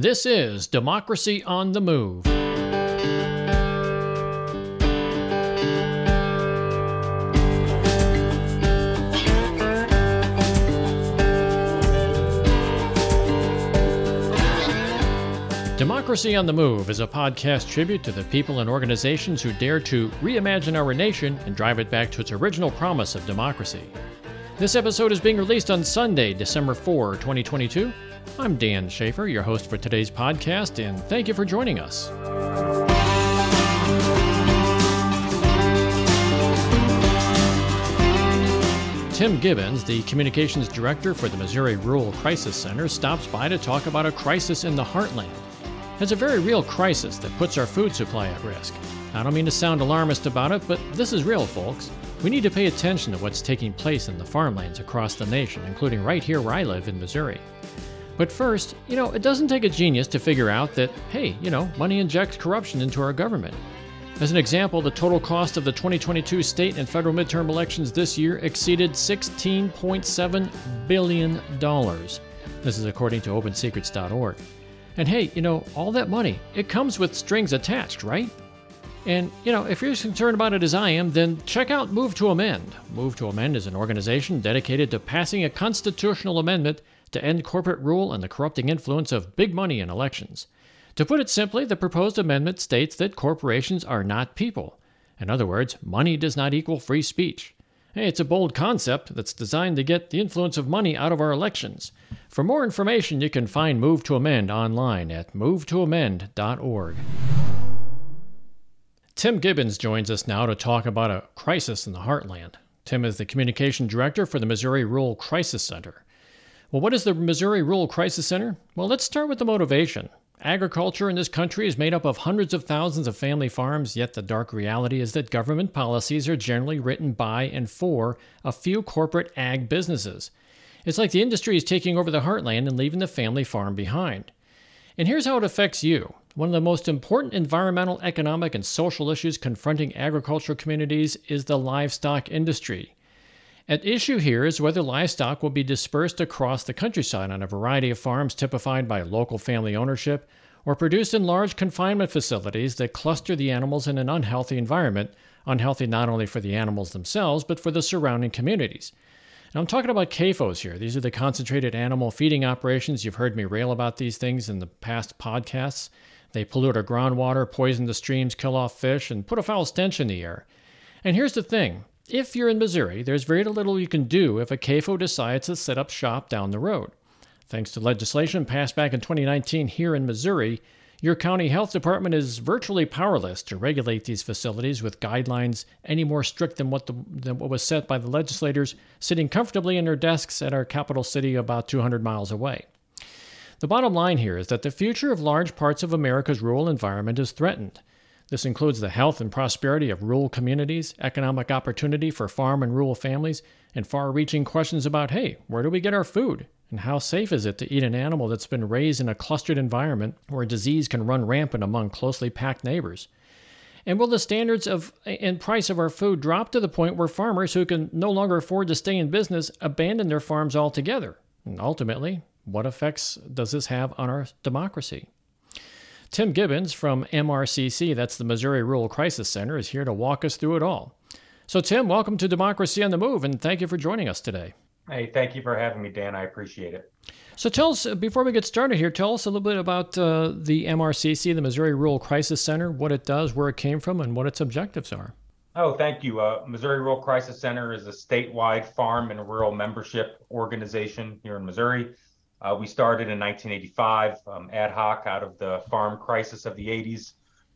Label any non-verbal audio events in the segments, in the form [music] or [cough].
This is Democracy on the Move. Democracy on the Move is a podcast tribute to the people and organizations who dare to reimagine our nation and drive it back to its original promise of democracy. This episode is being released on Sunday, December 4, 2022. I'm Dan Schaefer, your host for today's podcast, and thank you for joining us. Tim Gibbons, the communications director for the Missouri Rural Crisis Center, stops by to talk about a crisis in the heartland. It's a very real crisis that puts our food supply at risk. I don't mean to sound alarmist about it, but this is real, folks. We need to pay attention to what's taking place in the farmlands across the nation, including right here where I live in Missouri. But first, you know, it doesn't take a genius to figure out that, hey, you know, money injects corruption into our government. As an example, the total cost of the 2022 state and federal midterm elections this year exceeded $16.7 billion. This is according to OpenSecrets.org. And hey, you know, all that money, it comes with strings attached, right? And, you know, if you're as concerned about it as I am, then check out Move to Amend. Move to Amend is an organization dedicated to passing a constitutional amendment to end corporate rule and the corrupting influence of big money in elections. To put it simply, the proposed amendment states that corporations are not people. In other words, money does not equal free speech. Hey, it's a bold concept that's designed to get the influence of money out of our elections. For more information, you can find Move to Amend online at movetoamend.org. Tim Gibbons joins us now to talk about a crisis in the heartland. Tim is the communication director for the Missouri Rural Crisis Center. Well, what is the Missouri Rural Crisis Center? Well, let's start with the motivation. Agriculture in this country is made up of hundreds of thousands of family farms, yet the dark reality is that government policies are generally written by and for a few corporate ag businesses. It's like the industry is taking over the heartland and leaving the family farm behind. And here's how it affects you. One of the most important environmental, economic, and social issues confronting agricultural communities is the livestock industry. At issue here is whether livestock will be dispersed across the countryside on a variety of farms typified by local family ownership, or produced in large confinement facilities that cluster the animals in an unhealthy environment, unhealthy not only for the animals themselves, but for the surrounding communities. Now, I'm talking about CAFOs here. These are the concentrated animal feeding operations. You've heard me rail about these things in the past podcasts. They pollute our groundwater, poison the streams, kill off fish, and put a foul stench in the air. And here's the thing if you're in Missouri, there's very little you can do if a CAFO decides to set up shop down the road. Thanks to legislation passed back in 2019 here in Missouri, your county health department is virtually powerless to regulate these facilities with guidelines any more strict than what, the, than what was set by the legislators sitting comfortably in their desks at our capital city about 200 miles away. The bottom line here is that the future of large parts of America's rural environment is threatened. This includes the health and prosperity of rural communities, economic opportunity for farm and rural families, and far reaching questions about hey, where do we get our food? And how safe is it to eat an animal that's been raised in a clustered environment where disease can run rampant among closely packed neighbors? And will the standards of and price of our food drop to the point where farmers who can no longer afford to stay in business abandon their farms altogether? And ultimately, what effects does this have on our democracy? Tim Gibbons from MRCC, that's the Missouri Rural Crisis Center, is here to walk us through it all. So, Tim, welcome to Democracy on the Move, and thank you for joining us today. Hey, thank you for having me, Dan. I appreciate it. So, tell us, before we get started here, tell us a little bit about uh, the MRCC, the Missouri Rural Crisis Center, what it does, where it came from, and what its objectives are. Oh, thank you. Uh, Missouri Rural Crisis Center is a statewide farm and rural membership organization here in Missouri. Uh, we started in 1985, um, ad hoc out of the farm crisis of the 80s.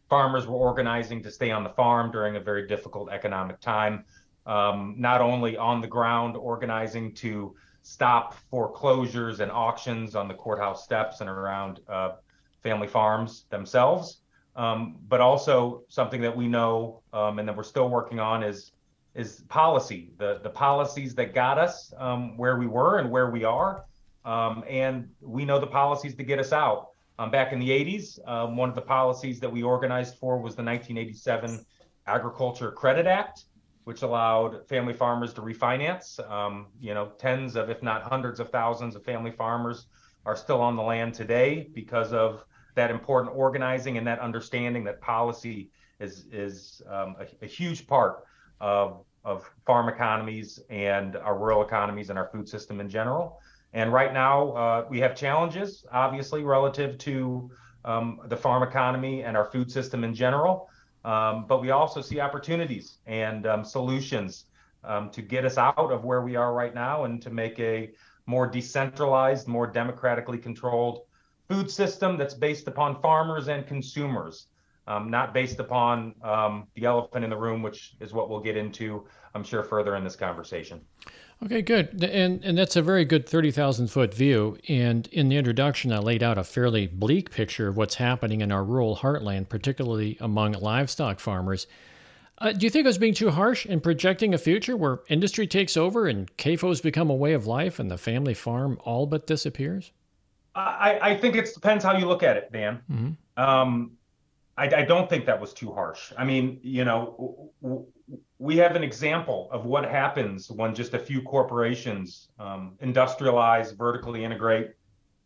Farmers were organizing to stay on the farm during a very difficult economic time, um, not only on the ground organizing to stop foreclosures and auctions on the courthouse steps and around uh, family farms themselves, um, but also something that we know um, and that we're still working on is is policy, the the policies that got us um, where we were and where we are um, and we know the policies to get us out. Um, back in the 80s, um, one of the policies that we organized for was the 1987 Agriculture Credit Act, which allowed family farmers to refinance. Um, you know, tens of, if not hundreds of thousands of family farmers are still on the land today because of that important organizing and that understanding that policy is is um, a, a, huge part of of farm economies and our rural economies and our food system in general. And right now, uh, we have challenges, obviously, relative to um, the farm economy and our food system in general. Um, but we also see opportunities and um, solutions um, to get us out of where we are right now and to make a more decentralized, more democratically controlled food system that's based upon farmers and consumers, um, not based upon um, the elephant in the room, which is what we'll get into, I'm sure, further in this conversation. Okay, good. And and that's a very good 30,000 foot view. And in the introduction, I laid out a fairly bleak picture of what's happening in our rural heartland, particularly among livestock farmers. Uh, do you think I was being too harsh in projecting a future where industry takes over and CAFOs become a way of life and the family farm all but disappears? I, I think it depends how you look at it, Dan. Mm-hmm. Um, I, I, don't think that was too harsh. I mean, you know, we have an example of what happens when just a few corporations um, industrialize, vertically integrate,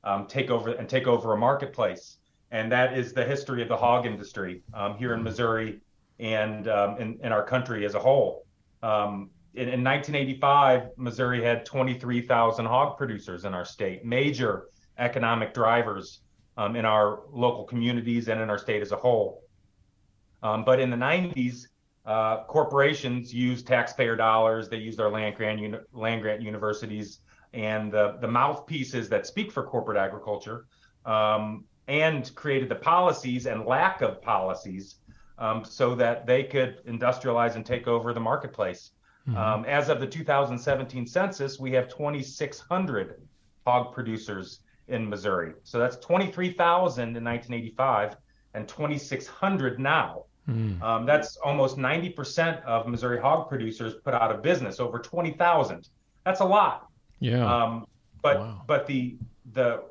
um, take over and take over a marketplace, and that is the history of the hog industry um, here in Missouri and um, in, in, our country as a whole. Um, in, in 1985, Missouri had 23,000 hog producers in our state, major economic drivers um, in our local communities and in our state as a whole. But in the 90s, uh, corporations use taxpayer dollars, they use our land grant, uni- land grant universities and the, the mouthpieces that speak for corporate agriculture um, and created the policies and lack of policies um, so that they could industrialize and take over the marketplace. Mm-hmm. Um, as of the 2017 census, we have 2,600 hog producers in Missouri. So that's 23,000 in 1985 and 2,600 now. Mm. Um, that's almost 90% of Missouri hog producers put out of business, over 20,000. That's a lot. Yeah. Um, but wow. but the the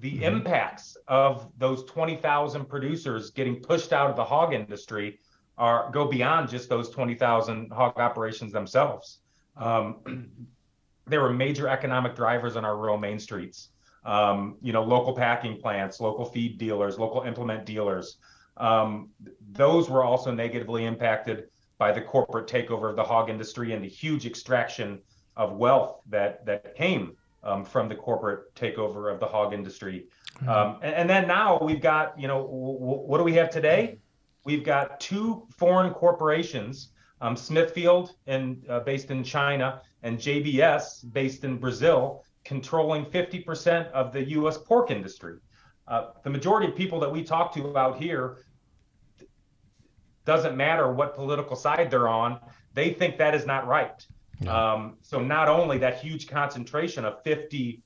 the mm impacts of those 20,000 producers getting pushed out of the hog industry are go beyond just those 20,000 hog operations themselves. Um, [clears throat] there were major economic drivers on our rural main streets um, you know, local packing plants, local feed dealers, local implement dealers. Um, those were also negatively impacted by the corporate takeover of the hog industry and the huge extraction of wealth that that came um, from the corporate takeover of the hog industry. Mm-hmm. Um, and, and, then now we've got, you know, w- w- what do we have today? We've got two foreign corporations, um, Smithfield, and uh, based in China, and JBS, based in Brazil, controlling 50% of the U.S. pork industry. Uh, the majority of people that we talk to out here doesn't matter what political side they're on, they think that is not right. No. Um, so not only that huge concentration of 50%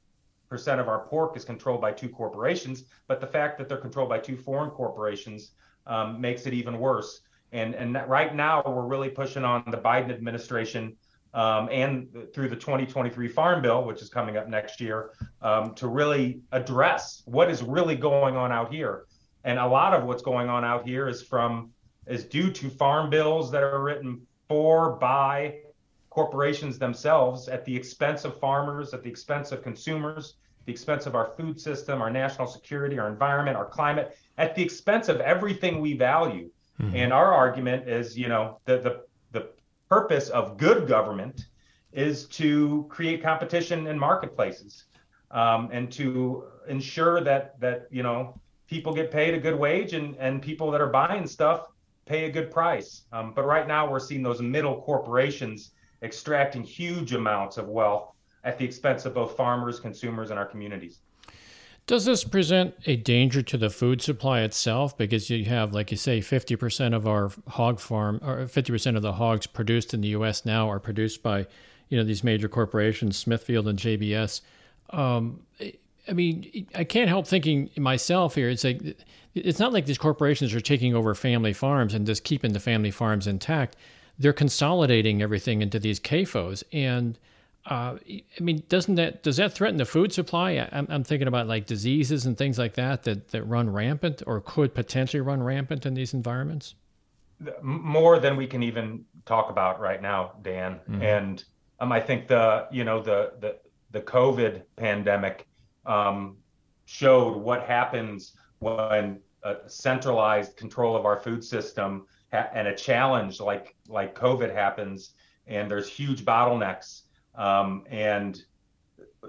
of our pork is controlled by two corporations, but the fact that they're controlled by two foreign corporations um, makes it even worse. And and right now we're really pushing on the Biden administration um, and through the 2023 Farm Bill, which is coming up next year, um, to really address what is really going on out here. And a lot of what's going on out here is from is due to farm bills that are written for by corporations themselves at the expense of farmers, at the expense of consumers, the expense of our food system, our national security, our environment, our climate, at the expense of everything we value. Mm-hmm. And our argument is, you know, the the purpose of good government is to create competition in marketplaces um, and to ensure that that you know people get paid a good wage and and people that are buying stuff pay a good price. Um, but right now we're seeing those middle corporations extracting huge amounts of wealth at the expense of both farmers, consumers, and our communities. Does this present a danger to the food supply itself? Because you have, like you say, 50% of our hog farm, or 50% of the hogs produced in the U.S. now are produced by, you know, these major corporations, Smithfield and JBS. Um, I mean, I can't help thinking myself here. It's like it's not like these corporations are taking over family farms and just keeping the family farms intact. They're consolidating everything into these CAFOs, and uh, I mean, doesn't that does that threaten the food supply? I'm, I'm, thinking about like diseases and things like that, that that run rampant or could potentially run rampant in these environments. More than we can even talk about right now, Dan. Mm-hmm. And um, I think the you know the the the COVID pandemic um, showed what happens when a centralized control of our food system ha- and a challenge like like COVID happens, and there's huge bottlenecks, um, and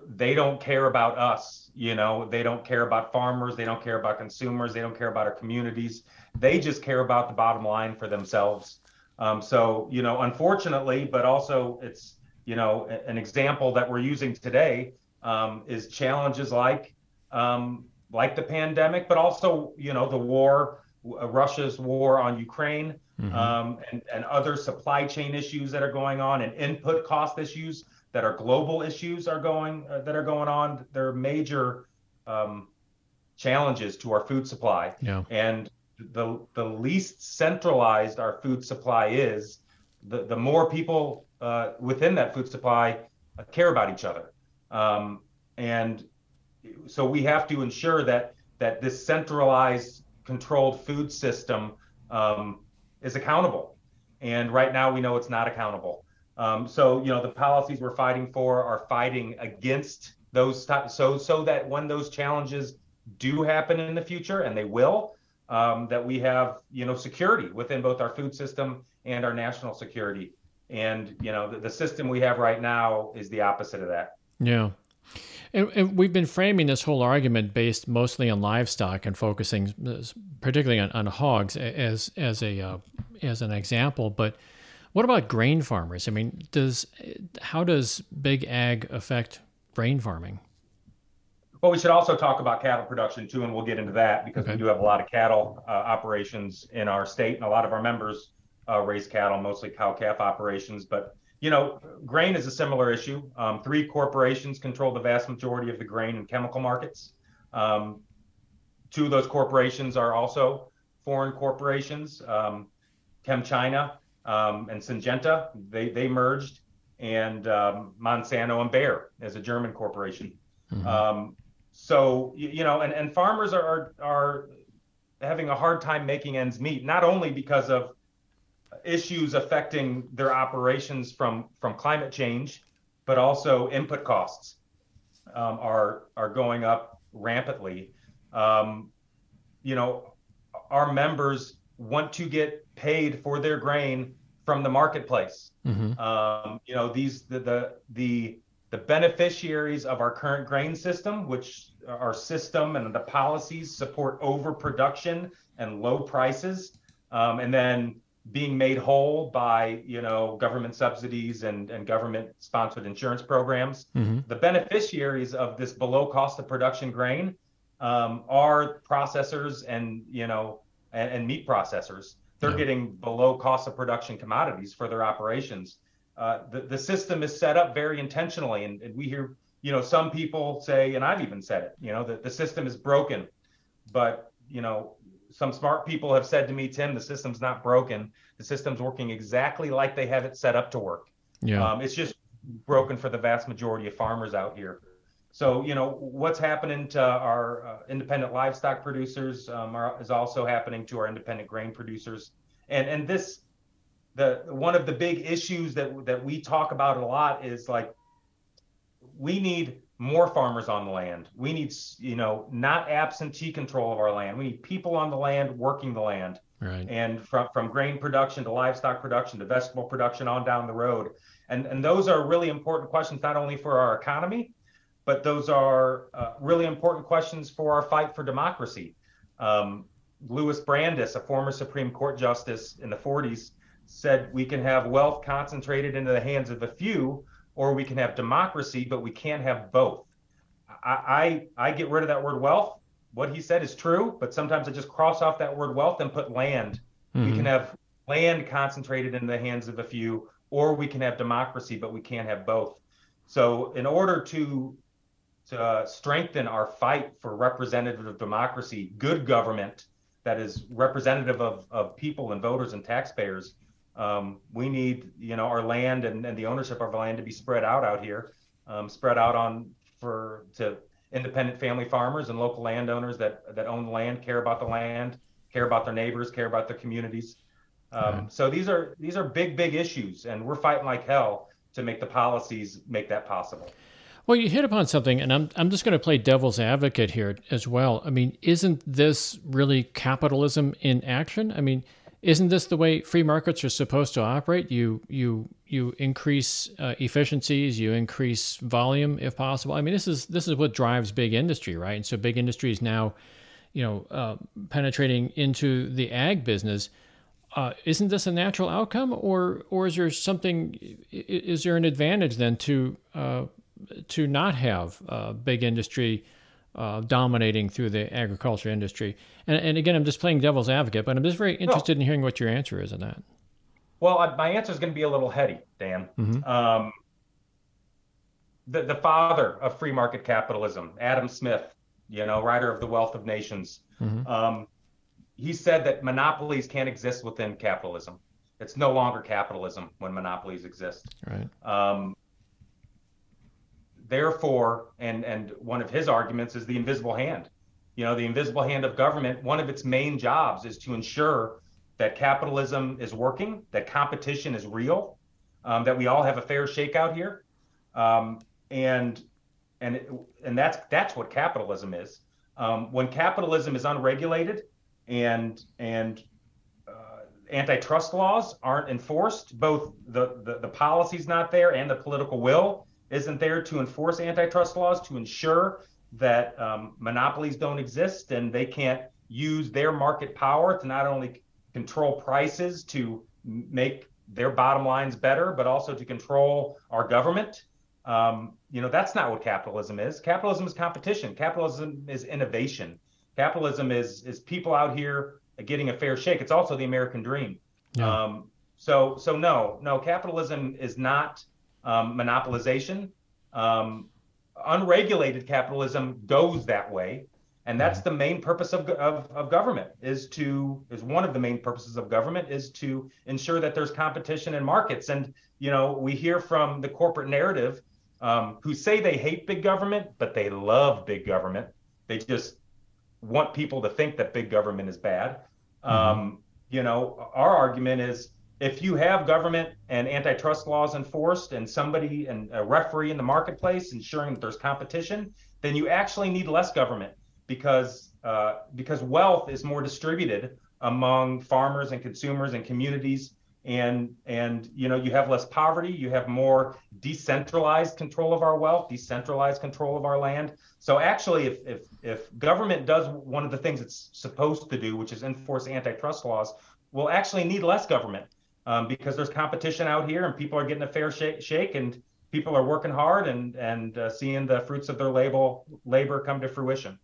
they don't care about us. You know, they don't care about farmers, they don't care about consumers, they don't care about our communities. They just care about the bottom line for themselves. Um, so, you know, unfortunately, but also it's you know an example that we're using today um, is challenges like um, like the pandemic, but also you know the war, uh, Russia's war on Ukraine, mm-hmm. um, and and other supply chain issues that are going on, and input cost issues that are global issues are going uh, that are going on. They're major um, challenges to our food supply, yeah. and the the least centralized our food supply is, the the more people uh, within that food supply uh, care about each other. Um, and so we have to ensure that that this centralized controlled food system um, is accountable. And right now we know it's not accountable. Um, so you know the policies we're fighting for are fighting against those so so that when those challenges do happen in the future and they will um, that we have you know security within both our food system and our national security and you know the, the system we have right now is the opposite of that yeah and, and, we've been framing this whole argument based mostly on livestock and focusing particularly on, on hogs as as a uh, as an example. But what about grain farmers? I mean, does how does big ag affect grain farming? Well, we should also talk about cattle production too, and we'll get into that because okay. we do have a lot of cattle uh, operations in our state, and a lot of our members uh, raise cattle, mostly cow calf operations. But you know, grain is a similar issue. Um, three corporations control the vast majority of the grain and chemical markets. Um, two of those corporations are also foreign corporations, um, ChemChina um, and Syngenta. They they merged, and um, Monsanto and Bayer as a German corporation. Mm-hmm. Um, so you know, and, and farmers are, are are having a hard time making ends meet, not only because of issues affecting their operations from from climate change, but also input costs um, are are going up rampantly. Um, you know, our members want to get paid for their grain from the marketplace. Mm-hmm. Um, you know, these the, the the the beneficiaries of our current grain system, which our system and the policies support overproduction and low prices, um, and then being made whole by you know government subsidies and, and government sponsored insurance programs mm-hmm. the beneficiaries of this below cost of production grain um, are processors and you know and, and meat processors they're yeah. getting below cost of production commodities for their operations uh, the, the system is set up very intentionally and, and we hear you know some people say and i've even said it you know that the system is broken but you know some smart people have said to me, Tim, the system's not broken. The system's working exactly like they have it set up to work. Yeah. Um, it's just broken for the vast majority of farmers out here. So, you know, what's happening to our uh, independent livestock producers um, are, is also happening to our independent grain producers. And and this, the one of the big issues that that we talk about a lot is like, we need more farmers on the land. We need, you know, not absentee control of our land. We need people on the land working the land. Right. And from from grain production to livestock production to vegetable production on down the road. And and those are really important questions not only for our economy, but those are uh, really important questions for our fight for democracy. Um, Louis Brandeis, a former Supreme Court justice in the 40s, said we can have wealth concentrated into the hands of a few or we can have democracy, but we can't have both. I, I, I get rid of that word wealth. What he said is true, but sometimes I just cross off that word wealth and put land. Mm-hmm. We can have land concentrated in the hands of a few, or we can have democracy, but we can't have both. So, in order to to strengthen our fight for representative democracy, good government that is representative of, of people and voters and taxpayers, um, we need, you know, our land and, and the ownership of our land to be spread out out here, um, spread out on for to independent family farmers and local landowners that that own the land, care about the land, care about their neighbors, care about their communities. Um, So these are these are big big issues, and we're fighting like hell to make the policies make that possible. Well, you hit upon something, and I'm, I'm just going to play devil's advocate here as well. I mean, isn't this really capitalism in action? I mean, isn't this the way free markets are supposed to operate? You you you increase uh, efficiencies, you increase volume if possible. I mean, this is this is what drives big industry, right? And so big industry is now, you know, uh, penetrating into the ag business. Uh, isn't this a natural outcome, or or is there something? Is there an advantage then to uh, to not have uh, big industry uh, dominating through the agriculture industry. And, and, again, I'm just playing devil's advocate, but I'm just very interested no. in hearing what your answer is on that. Well, my answer is going to be a little heady, Dan. Mm-hmm. Um, the, the father of free market capitalism, Adam Smith, you know, writer of The Wealth of Nations, mm-hmm. um, he said that monopolies can't exist within capitalism. It's no longer capitalism when monopolies exist. Right. Um, therefore, and and one of his arguments is the invisible hand. You know, the invisible hand of government. One of its main jobs is to ensure that capitalism is working, that competition is real, um, that we all have a fair shake out here, um, and and and that's that's what capitalism is. Um, when capitalism is unregulated and and uh, antitrust laws aren't enforced, both the, the the policy's not there and the political will isn't there to enforce antitrust laws to ensure that um, monopolies don't exist and they can't use their market power to not only control prices to make their bottom lines better, but also to control our government. Um, you know, that's not what capitalism is. Capitalism is competition. Capitalism is innovation. Capitalism is is people out here getting a fair shake. It's also the American dream. Yeah. Um, so so no no capitalism is not um, monopolization. Um, unregulated capitalism goes that way, and that's the main purpose of, of, of government. Is to is one of the main purposes of government is to ensure that there's competition in markets. And you know we hear from the corporate narrative um, who say they hate big government, but they love big government. They just want people to think that big government is bad. Mm-hmm. Um, you know, our argument is if you have government and antitrust laws enforced and somebody and a referee in the marketplace ensuring that there's competition, then you actually need less government because uh, because wealth is more distributed among farmers and consumers and communities. And and you know you have less poverty you have more decentralized control of our wealth decentralized control of our land. So actually if if if government does one of the things it's supposed to do which is enforce antitrust laws we'll actually need less government um, because there's competition out here and people are getting a fair shake, shake and people are working hard and and uh, seeing the fruits of their label labor come to fruition.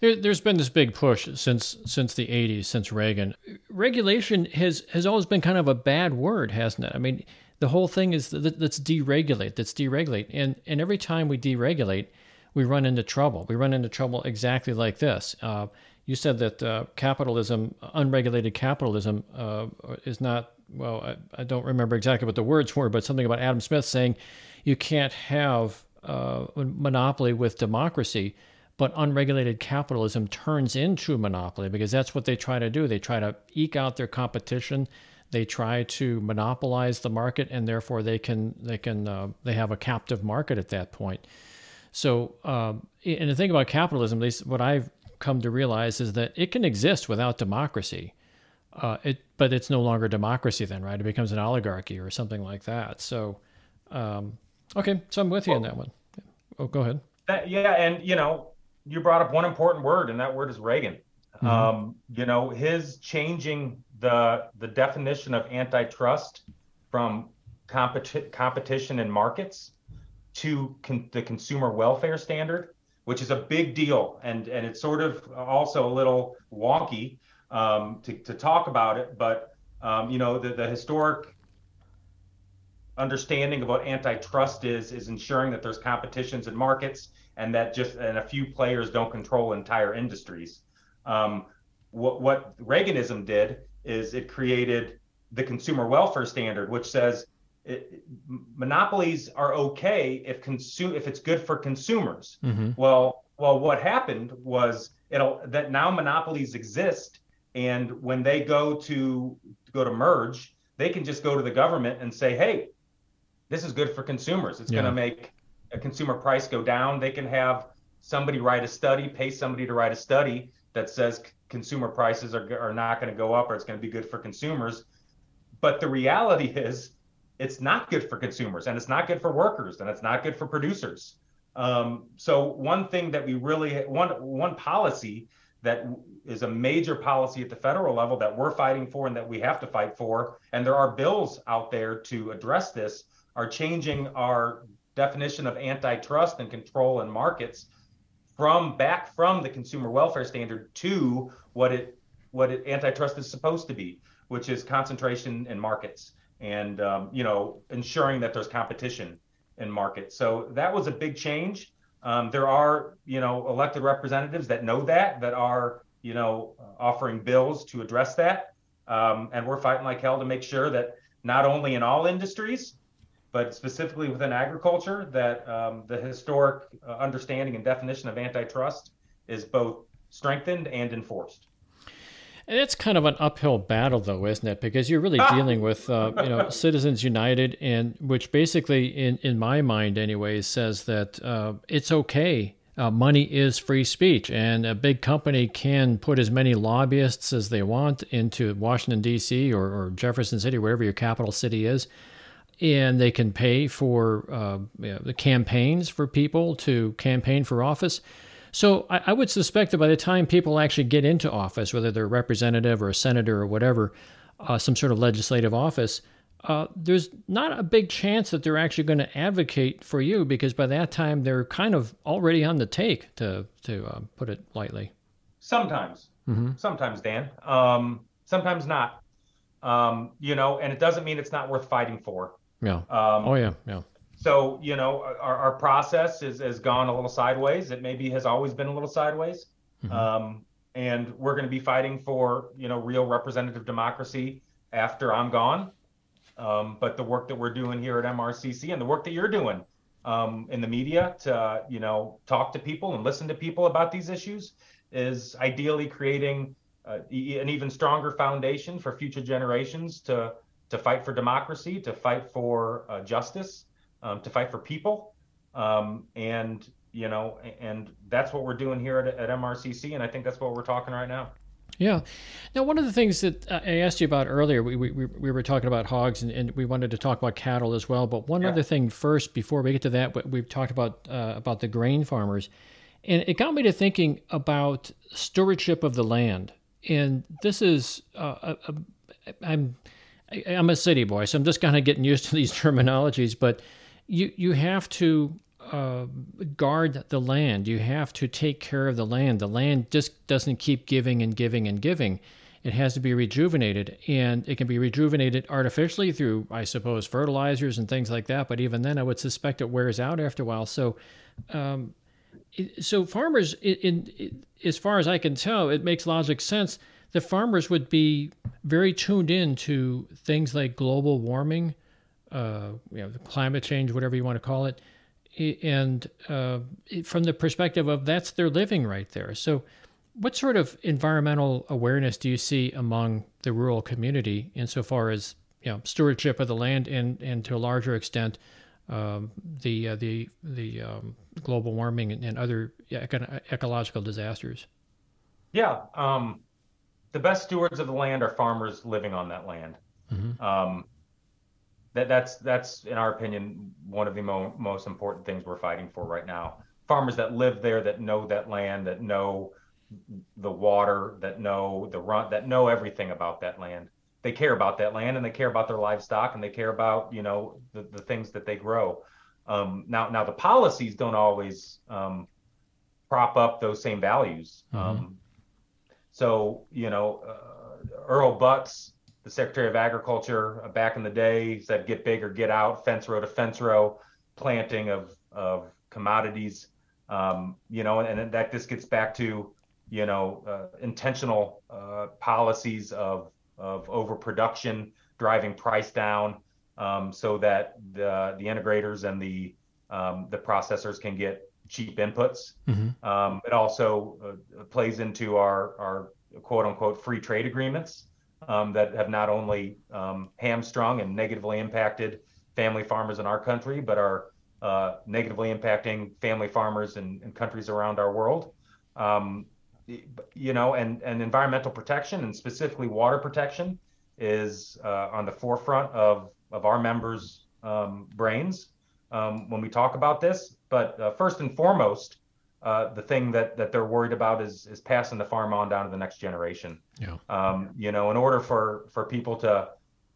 There, has been this big push since since the 80s, since Reagan. Regulation has has always been kind of a bad word, hasn't it? I mean, the whole thing is that let's deregulate, let's deregulate, and and every time we deregulate, we run into trouble. We run into trouble exactly like this. Uh, you said that uh, capitalism, unregulated capitalism, uh, is not well, I, I, don't remember exactly what the words were, but something about Adam Smith saying you can't have uh, a monopoly with democracy, but unregulated capitalism turns into monopoly because that's what they try to do. They try to eke out their competition. They try to monopolize the market, and therefore they can they can uh, they have a captive market at that point. So, um, and the thing about capitalism, at least what I've come to realize, is that it can exist without democracy uh, it, but it's no longer democracy then, right? It becomes an oligarchy or something like that. So, um, okay, so I'm with you well, on that one. Oh, go ahead. That, yeah, and you know, you brought up one important word, and that word is Reagan. Mm-hmm. Um, you know, his changing the the definition of antitrust from competi- competition in markets to con- the consumer welfare standard, which is a big deal, and and it's sort of also a little wonky um, to, to talk about it. But um, you know, the, the historic understanding of what antitrust is is ensuring that there's competitions in markets and that just and a few players don't control entire industries. Um, what what Reaganism did is it created the consumer welfare standard, which says it, monopolies are okay if consume if it's good for consumers. Mm-hmm. Well, well, what happened was it'll that now monopolies exist and when they go to go to merge, they can just go to the government and say, "Hey, this is good for consumers. It's yeah. going to make a consumer price go down. They can have somebody write a study, pay somebody to write a study that says consumer prices are, are not going to go up or it's going to be good for consumers. But the reality is, it's not good for consumers and it's not good for workers and it's not good for producers. Um, so one thing that we really one one policy that is a major policy at the federal level that we're fighting for and that we have to fight for, and there are bills out there to address this, are changing our definition of antitrust and control in markets from back from the consumer welfare standard to what it what it, antitrust is supposed to be, which is concentration in markets and um, you know ensuring that there's competition in markets. So that was a big change. Um, there are you know elected representatives that know that that are you know offering bills to address that, um, and we're fighting like hell to make sure that not only in all industries, but specifically within agriculture, that um, the historic uh, understanding and definition of antitrust is both strengthened and enforced. And it's kind of an uphill battle, though, isn't it? Because you're really ah! dealing with, uh, you know, [laughs] Citizens United, and which basically, in in my mind, anyways, says that uh, it's okay. Uh, money is free speech, and a big company can put as many lobbyists as they want into Washington D.C. Or, or Jefferson City, wherever your capital city is, and they can pay for uh, you know, the campaigns for people to campaign for office. So I, I, would suspect that by the time people actually get into office, whether they're a representative or a senator or whatever, uh, some sort of legislative office, uh, there's not a big chance that they're actually going to advocate for you because by that time they're kind of already on the take, to to uh, put it lightly. Sometimes, mm-hmm. sometimes, Dan. Um, sometimes not. Um, you know, and it doesn't mean it's not worth fighting for. Yeah. Um, oh yeah, yeah so you know our, our process is, has gone a little sideways. It maybe has always been a little sideways. Mm-hmm. um, and we're going to be fighting for you know real representative democracy after i'm gone. Um, but the work that we're doing here at mrcc and the work that you're doing um, in the media to you know talk to people and listen to people about these issues is ideally creating uh, an even stronger foundation for future generations to to fight for democracy to fight for uh, justice um, to fight for people. Um, and, you know, and that's what we're doing here at, at MRCC. And I think that's what we're talking right now. Yeah. Now, one of the things that I asked you about earlier, we, we, we were talking about hogs and, and we wanted to talk about cattle as well. But one yeah. other thing first, before we get to that, we've talked about uh, about the grain farmers, and it got me to thinking about stewardship of the land. And this is, uh, a, a, I'm I'm a city boy, so I'm just kind of getting used to these [laughs] terminologies. But you you have to uh, guard the land. You have to take care of the land. The land just doesn't keep giving and giving and giving. It has to be rejuvenated, and it can be rejuvenated artificially through, I suppose, fertilizers and things like that. But even then, I would suspect it wears out after a while. So, um, so farmers, in, in, as far as I can tell, it makes logic sense. The farmers would be very tuned in to things like global warming, uh, you know, climate change, whatever you want to call it, and uh, from the perspective of that's their living right there. So, what sort of environmental awareness do you see among the rural community insofar as you know stewardship of the land and and to a larger extent um, the uh, the the um, global warming and, and other eco- ecological disasters? Yeah, um, the best stewards of the land are farmers living on that land. Mm-hmm. That that's that's in our opinion one of the mo- most important things we're fighting for right now. Farmers that live there, that know that land, that know the water, that know the run, that know everything about that land. They care about that land and they care about their livestock and they care about you know the, the things that they grow. Um, now now the policies don't always um, prop up those same values. Mm-hmm. Um, so you know uh, Earl Butz the Secretary of Agriculture uh, back in the day said get big or get out, fence row to fence row, planting of of commodities. Um, you know, and, and that this gets back to you know uh, intentional uh, policies of of overproduction driving price down, um, so that the the integrators and the um, the processors can get cheap inputs. Mm-hmm. Um, it also uh, plays into our our quote unquote free trade agreements um, that have not only um, hamstrung and negatively impacted family farmers in our country, but are uh, negatively impacting family farmers in, in countries around our world. Um, you know, and, and environmental protection and specifically water protection is uh, on the forefront of, of our members' um, brains um, when we talk about this. But uh, first and foremost, uh, the thing that that they're worried about is is passing the farm on down to the next generation. Yeah. Um, you know, in order for for people to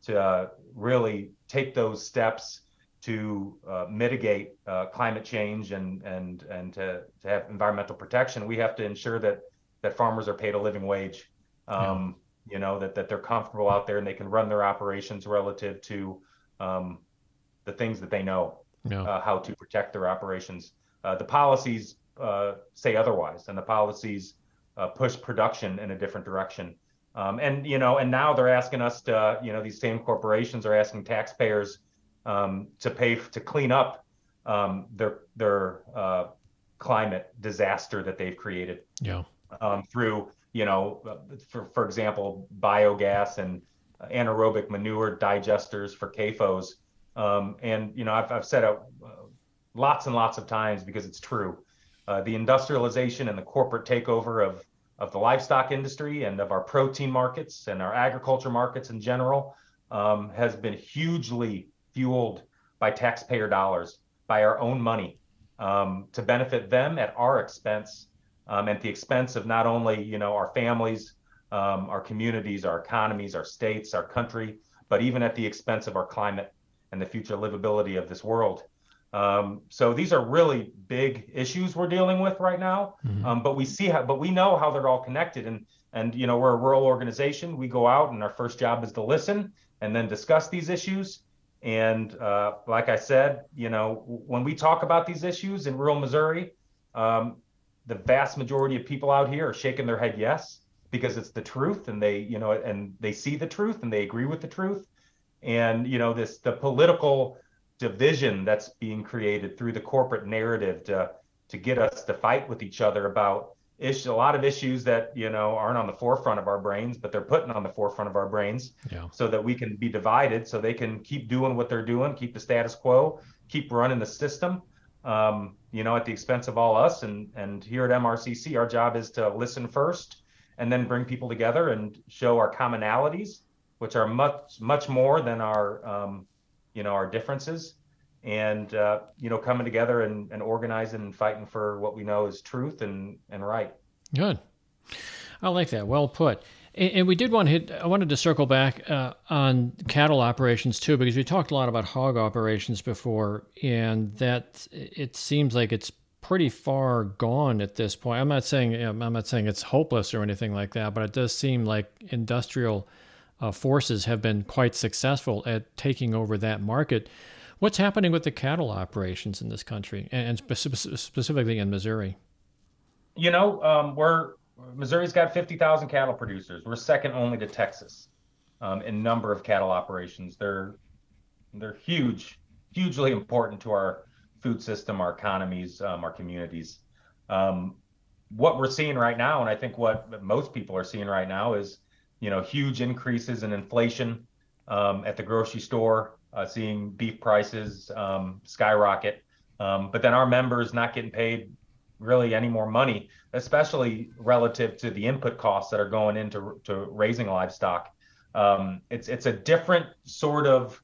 to uh, really take those steps to uh, mitigate uh, climate change and and and to, to have environmental protection, we have to ensure that that farmers are paid a living wage. Um, yeah. You know that that they're comfortable out there and they can run their operations relative to um, the things that they know yeah. uh, how to protect their operations. Uh, the policies uh, say otherwise, and the policies uh, push production in a different direction. Um, and you know, and now they're asking us to, you know, these same corporations are asking taxpayers um, to pay to clean up um, their their uh, climate disaster that they've created. Yeah. Um, through you know, for for example, biogas and anaerobic manure digesters for CAFOs. Um, and you know, I've I've said it uh, lots and lots of times because it's true. Uh, the industrialization and the corporate takeover of of the livestock industry and of our protein markets and our agriculture markets in general um, has been hugely fueled by taxpayer dollars, by our own money, um, to benefit them at our expense, um, at the expense of not only you know our families, um, our communities, our economies, our states, our country, but even at the expense of our climate and the future livability of this world. Um, so these are really big issues we're dealing with right now. Mm-hmm. Um, but we see how, but we know how they're all connected. And and you know we're a rural organization. We go out and our first job is to listen and then discuss these issues. And uh, like I said, you know when we talk about these issues in rural Missouri, um, the vast majority of people out here are shaking their head yes because it's the truth and they you know and they see the truth and they agree with the truth. And you know this the political division that's being created through the corporate narrative to to get us to fight with each other about issues, a lot of issues that you know aren't on the forefront of our brains, but they're putting on the forefront of our brains, yeah. so that we can be divided, so they can keep doing what they're doing, keep the status quo, keep running the system, um, you know, at the expense of all us. And and here at MRCC, our job is to listen first, and then bring people together and show our commonalities, which are much much more than our um, you know, our differences and, uh, you know, coming together and, and organizing and fighting for what we know is truth and, and right. Good. I like that. Well put. And, we did want to hit, I wanted to circle back uh, on cattle operations too, because we talked a lot about hog operations before, and that it seems like it's pretty far gone at this point. I'm not saying I'm not saying it's hopeless or anything like that, but it does seem like industrial uh, forces have been quite successful at taking over that market. What's happening with the cattle operations in this country, and specifically in Missouri? You know, um, we're Missouri's got 50,000 cattle producers. We're second only to Texas um, in number of cattle operations. They're they're huge, hugely important to our food system, our economies, um, our communities. Um, what we're seeing right now, and I think what most people are seeing right now, is you know, huge increases in inflation um, at the grocery store, uh, seeing beef prices um, skyrocket. Um, but then our members not getting paid really any more money, especially relative to the input costs that are going into to raising livestock. Um, it's it's a different sort of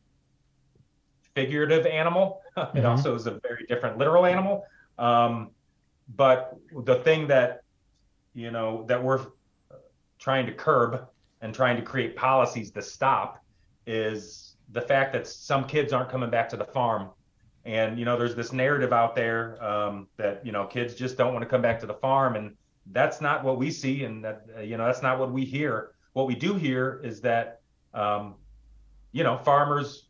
figurative animal. [laughs] Mm-hmm. it also is a very different literal animal. Um, but the thing that you know that we're trying to curb and trying to create policies to stop is the fact that some kids aren't coming back to the farm. And you know, there's this narrative out there um, that you know kids just don't want to come back to the farm, and that's not what we see, and that you know that's not what we hear. What we do hear is that um, you know farmers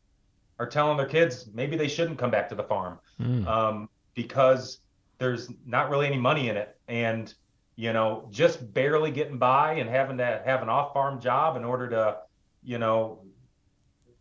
are telling their kids maybe they shouldn't come back to the farm mm. um, because there's not really any money in it, and you know, just barely getting by and having to have an off-farm job in order to, you know,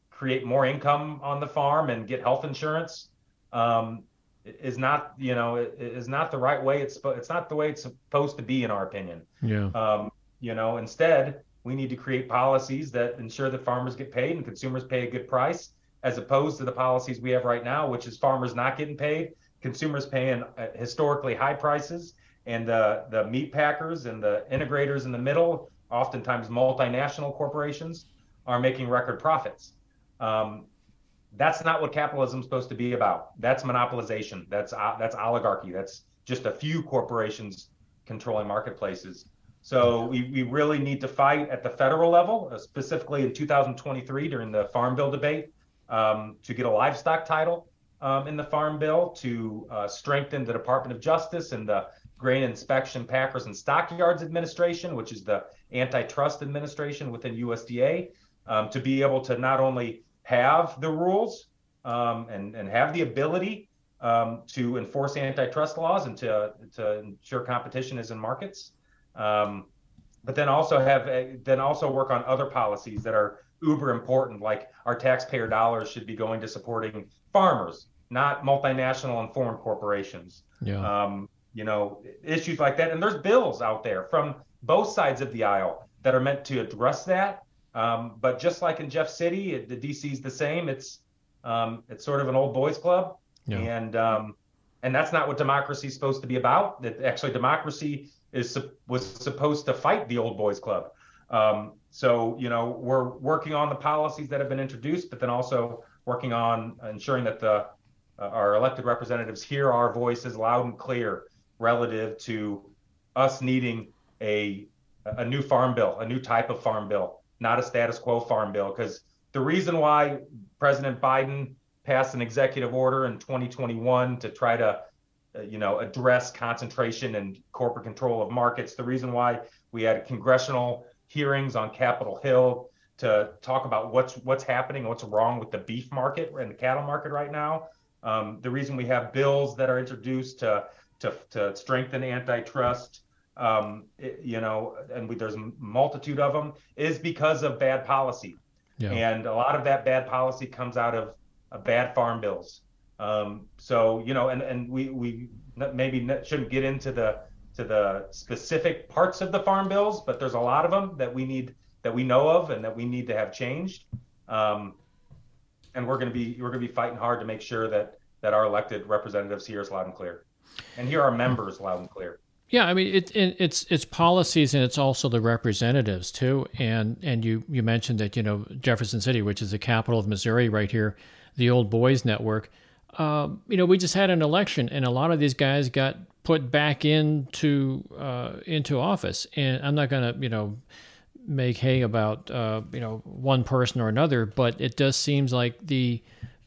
create more income on the farm and get health insurance um, is not, you know, is not the right way. It's it's not the way it's supposed to be, in our opinion. Yeah. Um, you know, instead, we need to create policies that ensure that farmers get paid and consumers pay a good price, as opposed to the policies we have right now, which is farmers not getting paid, consumers paying uh, historically high prices, and the the meat packers and the integrators in the middle, oftentimes multinational corporations, are making record profits. Um, that's not what capitalism is supposed to be about. That's monopolization. That's uh, that's oligarchy. That's just a few corporations controlling marketplaces. So we, we really need to fight at the federal level, uh, specifically in 2023 during the Farm Bill debate, um, to get a livestock title um, in the Farm Bill, to uh, strengthen the Department of Justice and the Grain Inspection Packers and Stockyards Administration, which is the antitrust administration within USDA, um, to be able to not only have the rules um, and, and have the ability um, to enforce antitrust laws and to, to ensure competition is in markets, um, but then also have then also work on other policies that are uber important, like our taxpayer dollars should be going to supporting farmers, not multinational and foreign corporations. Yeah. Um, you know, issues like that. And there's bills out there from both sides of the aisle that are meant to address that. Um, but just like in Jeff City, it, the DC's the same. It's um, it's sort of an old boys club, yeah. and um, and that's not what democracy is supposed to be about. That actually democracy is was supposed to fight the old boys club. Um, so you know we're working on the policies that have been introduced, but then also working on ensuring that the uh, our elected representatives hear our voices loud and clear relative to us needing a a new farm bill, a new type of farm bill, not a status quo farm bill. Because the reason why President Biden passed an executive order in 2021 to try to, uh, you know, address concentration and corporate control of markets, the reason why we had congressional hearings on Capitol Hill to talk about what's what's happening, what's wrong with the beef market and the cattle market right now. Um, the reason we have bills that are introduced to to, to strengthen antitrust um, it, you know, and we, there's a multitude of them, is because of bad policy. Yeah. And a lot of that bad policy comes out of uh, bad farm bills. Um, so you know, and and we we maybe shouldn't get into the to the specific parts of the farm bills, but there's a lot of them that we need that we know of and that we need to have changed. Um, and we're going to be we're going to be fighting hard to make sure that that our elected representatives hear us loud and clear, and hear our members loud and clear. Yeah, I mean it, it, it's it's policies and it's also the representatives too. And and you you mentioned that you know Jefferson City, which is the capital of Missouri, right here, the old boys network. Um, you know, we just had an election, and a lot of these guys got put back into uh, into office. And I'm not going to you know make hay about uh, you know one person or another, but it does seems like the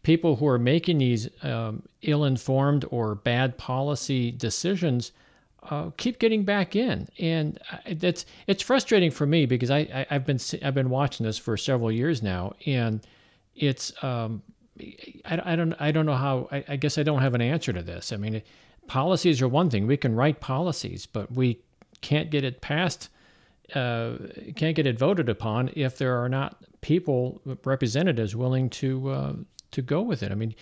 people who are making these um, ill-informed or bad policy decisions uh, keep getting back in, and that's it's frustrating for me because I, I have been I've been watching this for several years now, and it's um, I, I don't I don't know how I, I guess I don't have an answer to this. I mean, policies are one thing. We can write policies, but we can't get it passed, uh, can't get it voted upon if there are not people representatives willing to uh, to go with it. I mean,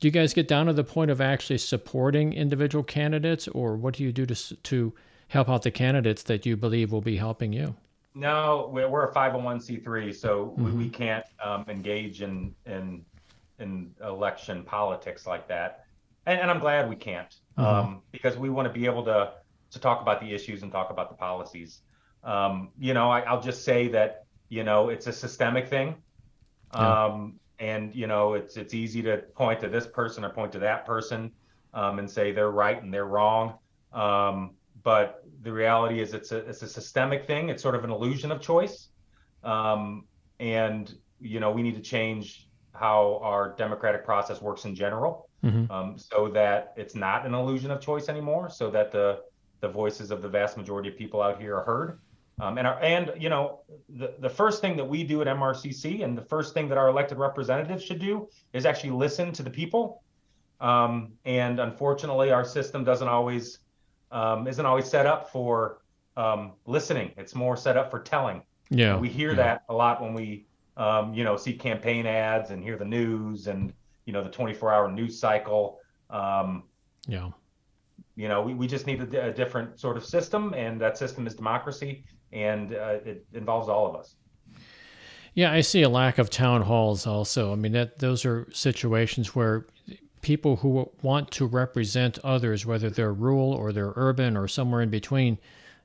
do you guys get down to the point of actually supporting individual candidates, or what do you do to to help out the candidates that you believe will be helping you? No, we're a 501c3, so mm-hmm. we, we, can't um, engage in in in election politics like that, and, and I'm glad we can't mm-hmm. um, because we want to be able to to talk about the issues and talk about the policies. Um, you know, I, will just say that you know it's a systemic thing. Yeah. Um, and you know it's it's easy to point to this person or point to that person um, and say they're right and they're wrong. Um, but the reality is it's a it's a systemic thing. It's sort of an illusion of choice. Um, and you know we need to change how our democratic process works in general mm-hmm. Um, so that it's not an illusion of choice anymore so that the the voices of the vast majority of people out here are heard um, and our, and you know the the first thing that we do at MRCC and the first thing that our elected representatives should do is actually listen to the people. Um, and unfortunately, our system doesn't always um, isn't always set up for um, listening. It's more set up for telling. Yeah, we hear yeah. that a lot when we um, you know see campaign ads and hear the news and you know the 24 hour news cycle. Um, yeah you know, we, we just need a, a, different sort of system, and that system is democracy and uh, it involves all of us. Yeah, I see a lack of town halls also. I mean, that those are situations where people who want to represent others, whether they're rural or they're urban or somewhere in between,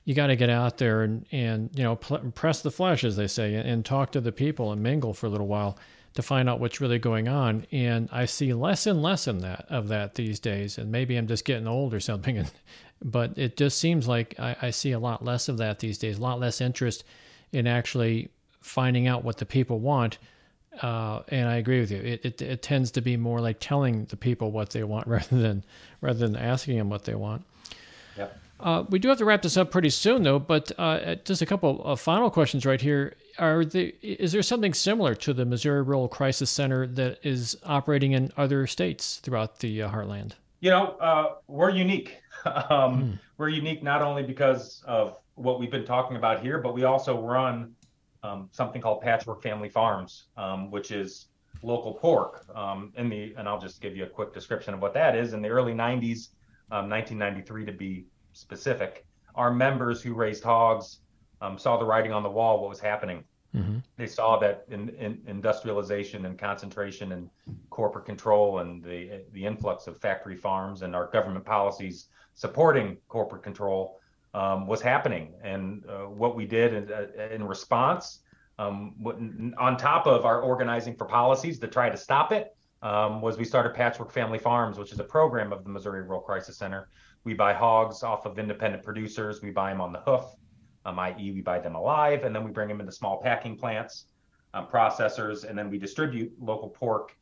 you got to get out there and, and you know pl- press the flesh, as they say, and, and talk to the people and mingle for a little while to find out what's really going on. And I see less and less in that of that these days. And maybe I'm just getting old or something. And, [laughs] but it just seems like I, I see a lot less of that these days. A lot less interest in actually finding out what the people want. Uh, and I agree with you. It, it, it tends to be more like telling the people what they want [laughs] rather than rather than asking them what they want. Yep. Uh, we do have to wrap this up pretty soon, though. But uh, just a couple of final questions right here. Are the is there something similar to the Missouri Rural Crisis Center that is operating in other states throughout the uh, Heartland? You know, uh, we're unique. [laughs] um, hmm. We're unique not only because of what we've been talking about here, but we also run um, something called Patchwork Family Farms, um, which is local pork. Um, in the and I'll just give you a quick description of what that is. In the early 90s, 1993 um, to be specific, our members who raised hogs um, saw the writing on the wall, what was happening. Mm-hmm. They saw that in, in industrialization and concentration and corporate control and the the influx of factory farms and our government policies supporting corporate control um, was happening. And uh, what we did in, uh, in response, um, on top of our organizing for policies to try to stop it, um, was we started Patchwork Family Farms, which is a program of the Missouri Rural Crisis Center. We buy hogs off of independent producers. We buy them on the hoof, um, i.e., we buy them alive, and then we bring them into small packing plants, um, processors, and then we distribute local pork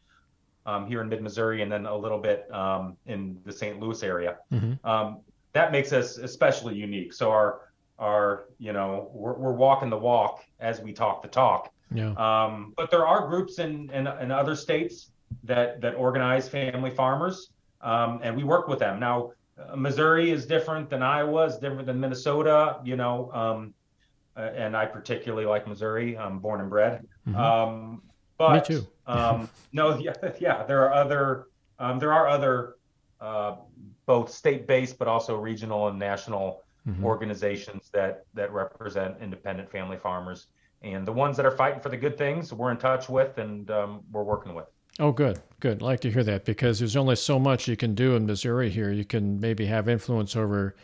um, here in mid Missouri and then a little bit um, in the St. Louis area. Mm-hmm. Um, that makes us especially unique. So our our you know we're, we're walking the walk as we talk the talk. Yeah. Um, but there are groups in, in in other states that that organize family farmers, um, and we work with them. Now, Missouri is different than Iowa, is different than Minnesota. You know, um, uh, and I particularly like Missouri. I'm born and bred. Mm-hmm. Um, but Me too. um, [laughs] no, [laughs] yeah, yeah, there are other um, there are other uh, both state-based but also regional and national mm-hmm. organizations that that represent independent family farmers. And the ones that are fighting for the good things, we're in touch with and um, we're working with. Oh, good, good. I like to hear that because there's only so much you can do in Missouri here. You can maybe have influence over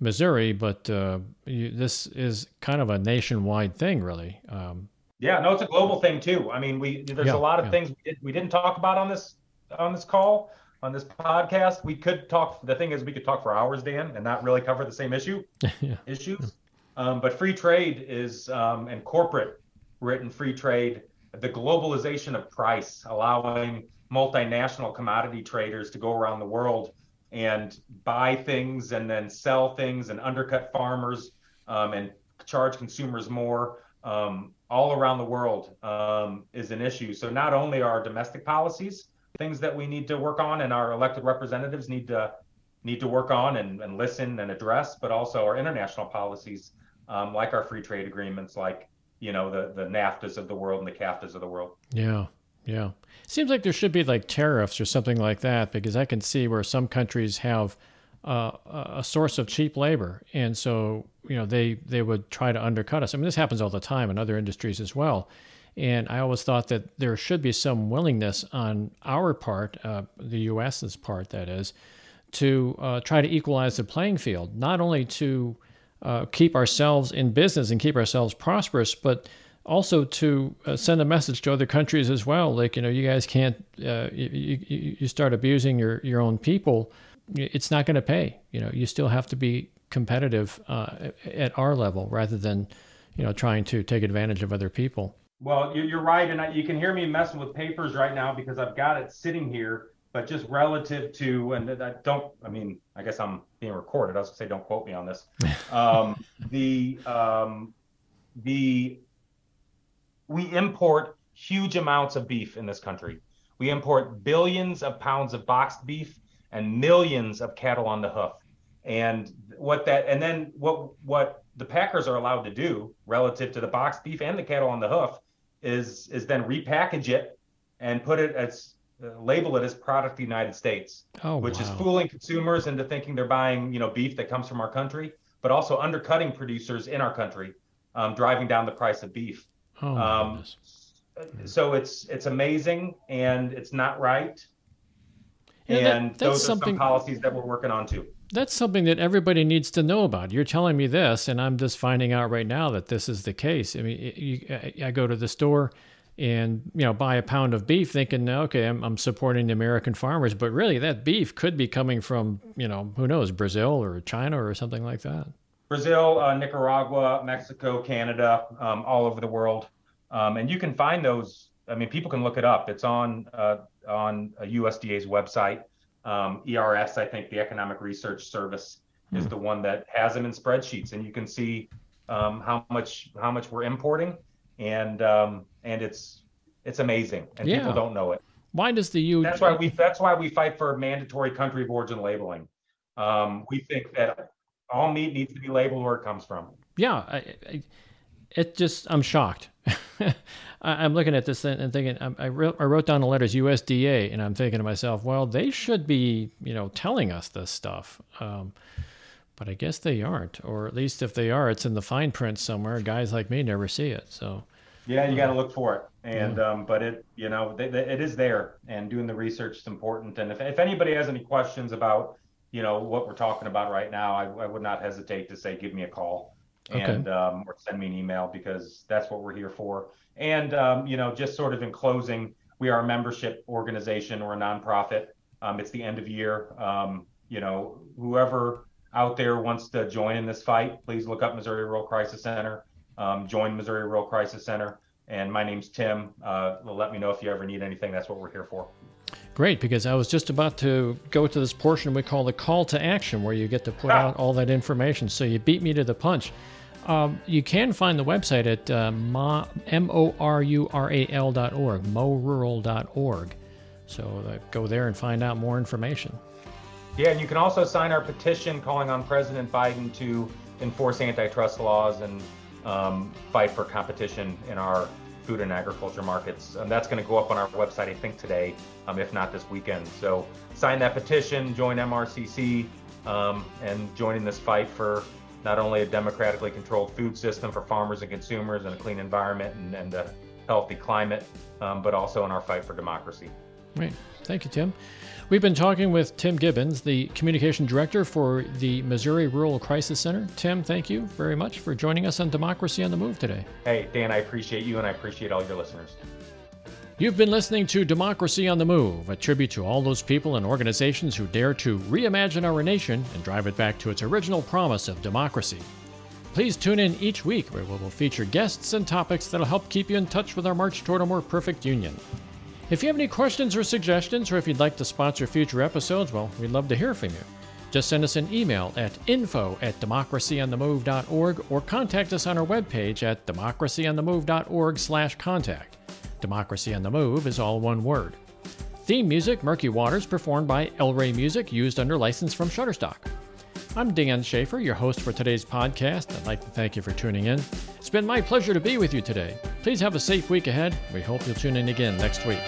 Missouri, but uh, you, this is kind of a nationwide thing, really. Um, yeah, no, it's a global thing too. I mean, we there's yeah, a lot of yeah. things we, did, we didn't talk about on this on this call, on this podcast. We could talk. The thing is, we could talk for hours, Dan, and not really cover the same issue [laughs] yeah. issues. Um, but free trade is um, and corporate written free trade, the globalization of price, allowing multinational commodity traders to go around the world and buy things and then sell things and undercut farmers um, and charge consumers more um, all around the world um, is an issue. So not only are domestic policies things that we need to work on and our elected representatives need to need to work on and, and listen and address, but also our international policies, um, like our free trade agreements, like you know the the NAFTAs of the world and the CAFTAs of the world. Yeah, yeah. Seems like there should be like tariffs or something like that because I can see where some countries have uh, a source of cheap labor, and so you know they they would try to undercut us. I mean, this happens all the time in other industries as well. And I always thought that there should be some willingness on our part, uh, the U.S.'s part, that is, to uh, try to equalize the playing field, not only to uh, keep ourselves in business and keep ourselves prosperous, but also to uh, send a message to other countries as well. Like, you know, you guys can't, uh, you, you, you start abusing your, your own people, it's not going to pay. You know, you still have to be competitive uh, at our level rather than, you know, trying to take advantage of other people. Well, you're right, and you can hear me messing with papers right now because I've got it sitting here. But just relative to, and I don't, I mean, I guess I'm being recorded. I was gonna say, don't quote me on this. [laughs] Um, the um, the we import huge amounts of beef in this country. We import billions of pounds of boxed beef and millions of cattle on the hoof. And what that, and then what what the packers are allowed to do relative to the boxed beef and the cattle on the hoof is is then repackage it and put it as label it as product of the United States, oh, which wow. is fooling consumers into thinking they're buying you know beef that comes from our country, but also undercutting producers in our country, um, driving down the price of beef. Oh, um, so it's it's amazing and it's not right. Yeah, and that- those are something- some policies that we're working on too. That's something that everybody needs to know about. You're telling me this, and I'm just finding out right now that this is the case. I mean, you, I go to the store and you know buy a pound of beef, thinking, okay, I'm, I'm supporting the American farmers, but really that beef could be coming from you know who knows Brazil or China or something like that. Brazil, uh, Nicaragua, Mexico, Canada, um, all over the world, um, and you can find those. I mean, people can look it up. It's on uh, on uh, USDA's website. Um, ERS, I think, the Economic Research Service, is the one that has them in spreadsheets, and you can see um, how much how much we're importing, and um, and it's it's amazing, and Yeah. people don't know it. Why does the U? That's why we that's why we fight for mandatory country of origin labeling. Um, we think that all meat needs to be labeled where it comes from. yeah, I, I, it just I'm shocked. [laughs] I, I'm looking at this and thinking I, I, wrote, I wrote down the letters USDA, and I'm thinking to myself, well, they should be you know telling us this stuff, um, but I guess they aren't, or at least if they are, it's in the fine print somewhere. Guys like me never see it, so Yeah, you got to look for it, and um, but it you know they, they, it is there, and doing the research is important. And if if anybody has any questions about you know what we're talking about right now, I, I would not hesitate to say give me a call Okay. and um, or send me an email because that's what we're here for. And um, you know, just sort of in closing, we are a membership organization or a nonprofit. Um, it's the end of year. Um, you know, whoever out there wants to join in this fight, please look up Missouri Rural Crisis Center. Um, join Missouri Rural Crisis Center. And my name's Tim. Uh, let me know if you ever need anything. That's what we're here for. Great, because I was just about to go to this portion we call the call to action, where you get to put Ah. out all that information. So you beat me to the punch. Um, you can find the website at uh, mo- M-O-R-U-R-A-L dot org, morural.org. So uh, go there and find out more information. Yeah, and you can also sign our petition calling on President Biden to enforce antitrust laws and um, fight for competition in our food and agriculture markets. That's going to go up on our website, I think, today, um, if not this weekend. So sign that petition, join MRCC, um, and join in this fight for not only a democratically controlled food system for farmers and consumers and a clean environment and, and a healthy climate, um, but also in our fight for democracy. Great. Thank you, Tim. We've been talking with Tim Gibbons, the communication director for the Missouri Rural Crisis Center. Tim, thank you very much for joining us on Democracy on the Move today. Hey, Dan, I appreciate you and I appreciate all your listeners. You've been listening to Democracy on the Move, a tribute to all those people and organizations who dare to reimagine our nation and drive it back to its original promise of democracy. Please tune in each week where we will feature guests and topics that'll help keep you in touch with our march toward a more perfect union. If you have any questions or suggestions, or if you'd like to sponsor future episodes, well, we'd love to hear from you. Just send us an email at info at democracyonthemove.org or contact us on our webpage at democracyonthemove.org slash contact. Democracy on the Move is all one word. Theme music, Murky Waters, performed by El Rey Music, used under license from Shutterstock. I'm Dan Schaefer, your host for today's podcast. I'd like to thank you for tuning in. It's been my pleasure to be with you today. Please have a safe week ahead. We hope you'll tune in again next week.